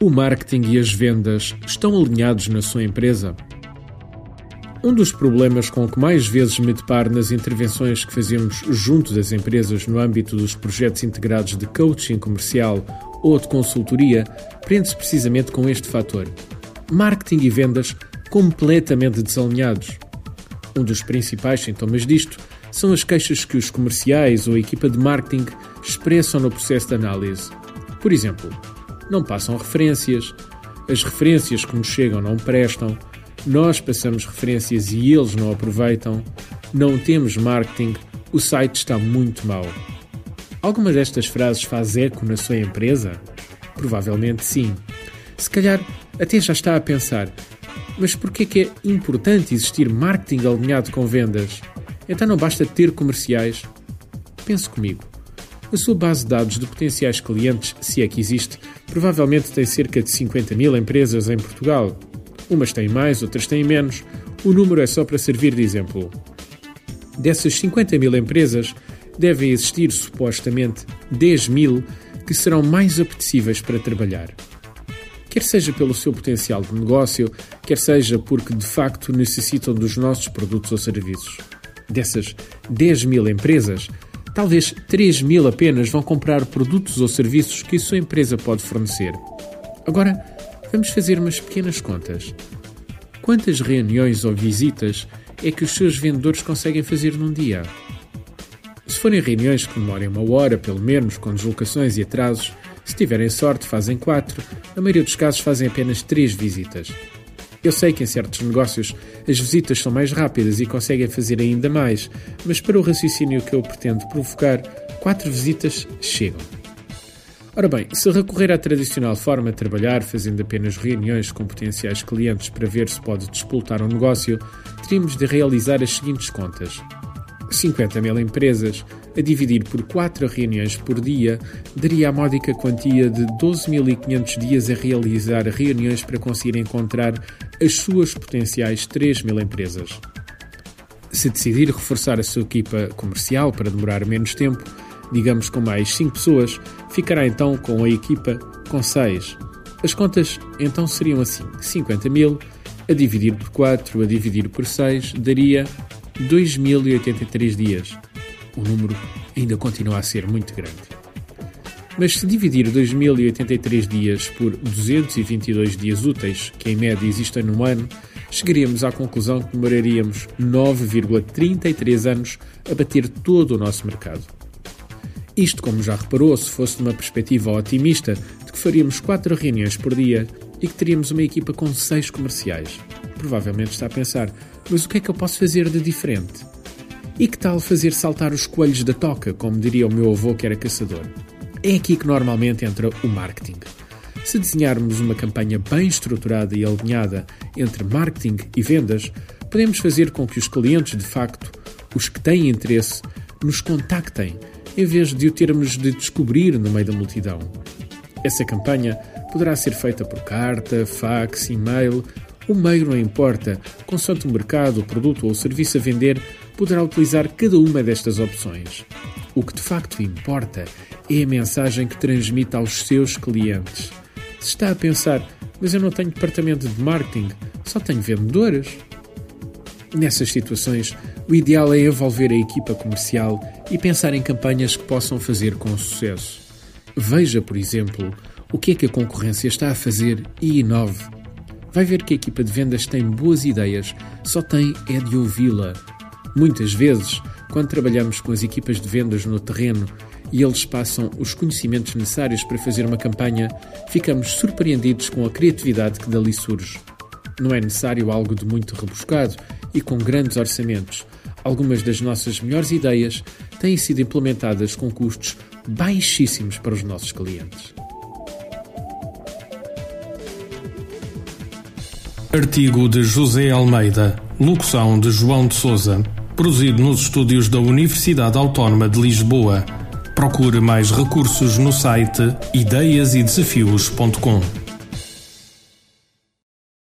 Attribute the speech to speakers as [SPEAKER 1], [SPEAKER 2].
[SPEAKER 1] O marketing e as vendas estão alinhados na sua empresa? Um dos problemas com que mais vezes me deparo nas intervenções que fazemos junto das empresas no âmbito dos projetos integrados de coaching comercial ou de consultoria prende-se precisamente com este fator: marketing e vendas completamente desalinhados. Um dos principais sintomas disto são as queixas que os comerciais ou a equipa de marketing expressam no processo de análise. Por exemplo, não passam referências, as referências que nos chegam não prestam, nós passamos referências e eles não aproveitam, não temos marketing, o site está muito mau. Alguma destas frases faz eco na sua empresa? Provavelmente sim. Se calhar até já está a pensar, mas por que é importante existir marketing alinhado com vendas? Então não basta ter comerciais? Pense comigo. A sua base de dados de potenciais clientes, se é que existe, provavelmente tem cerca de 50 mil empresas em Portugal. Umas têm mais, outras têm menos. O número é só para servir de exemplo. Dessas 50 mil empresas, devem existir supostamente 10 mil que serão mais apetecíveis para trabalhar. Quer seja pelo seu potencial de negócio, quer seja porque de facto necessitam dos nossos produtos ou serviços. Dessas 10 mil empresas, Talvez 3 mil apenas vão comprar produtos ou serviços que a sua empresa pode fornecer. Agora, vamos fazer umas pequenas contas. Quantas reuniões ou visitas é que os seus vendedores conseguem fazer num dia? Se forem reuniões que demorem uma hora, pelo menos, com deslocações e atrasos, se tiverem sorte, fazem quatro, na maioria dos casos fazem apenas três visitas. Eu sei que em certos negócios as visitas são mais rápidas e conseguem fazer ainda mais, mas para o raciocínio que eu pretendo provocar, quatro visitas chegam. Ora bem, se recorrer à tradicional forma de trabalhar, fazendo apenas reuniões com potenciais clientes para ver se pode despoltar um negócio, teríamos de realizar as seguintes contas. 50 mil empresas, a dividir por 4 reuniões por dia, daria a módica quantia de 12.500 dias a realizar reuniões para conseguir encontrar as suas potenciais 3 mil empresas. Se decidir reforçar a sua equipa comercial para demorar menos tempo, digamos com mais 5 pessoas, ficará então com a equipa com 6. As contas então seriam assim: 50 mil a dividir por 4 a dividir por 6 daria 2.083 dias. O número ainda continua a ser muito grande. Mas se dividir 2.083 dias por 222 dias úteis, que em média existem no ano, chegaríamos à conclusão que demoraríamos 9,33 anos a bater todo o nosso mercado. Isto, como já reparou, se fosse numa perspectiva otimista de que faríamos 4 reuniões por dia e que teríamos uma equipa com 6 comerciais. Provavelmente está a pensar, mas o que é que eu posso fazer de diferente? E que tal fazer saltar os coelhos da toca, como diria o meu avô que era caçador? É aqui que normalmente entra o marketing. Se desenharmos uma campanha bem estruturada e alinhada entre marketing e vendas, podemos fazer com que os clientes, de facto, os que têm interesse, nos contactem, em vez de o termos de descobrir no meio da multidão. Essa campanha poderá ser feita por carta, fax, e-mail o meio não importa, consoante o mercado, o produto ou o serviço a vender, poderá utilizar cada uma destas opções. O que de facto importa é a mensagem que transmite aos seus clientes. Se está a pensar, mas eu não tenho departamento de marketing, só tenho vendedores. Nessas situações, o ideal é envolver a equipa comercial e pensar em campanhas que possam fazer com sucesso. Veja, por exemplo, o que é que a concorrência está a fazer e inove vai ver que a equipa de vendas tem boas ideias, só tem é de ouvi-la. Muitas vezes, quando trabalhamos com as equipas de vendas no terreno e eles passam os conhecimentos necessários para fazer uma campanha, ficamos surpreendidos com a criatividade que dali surge. Não é necessário algo de muito rebuscado e com grandes orçamentos. Algumas das nossas melhores ideias têm sido implementadas com custos baixíssimos para os nossos clientes.
[SPEAKER 2] Artigo de José Almeida, locução de João de Souza, produzido nos estúdios da Universidade Autónoma de Lisboa. Procure mais recursos no site ideiasedesafios.com.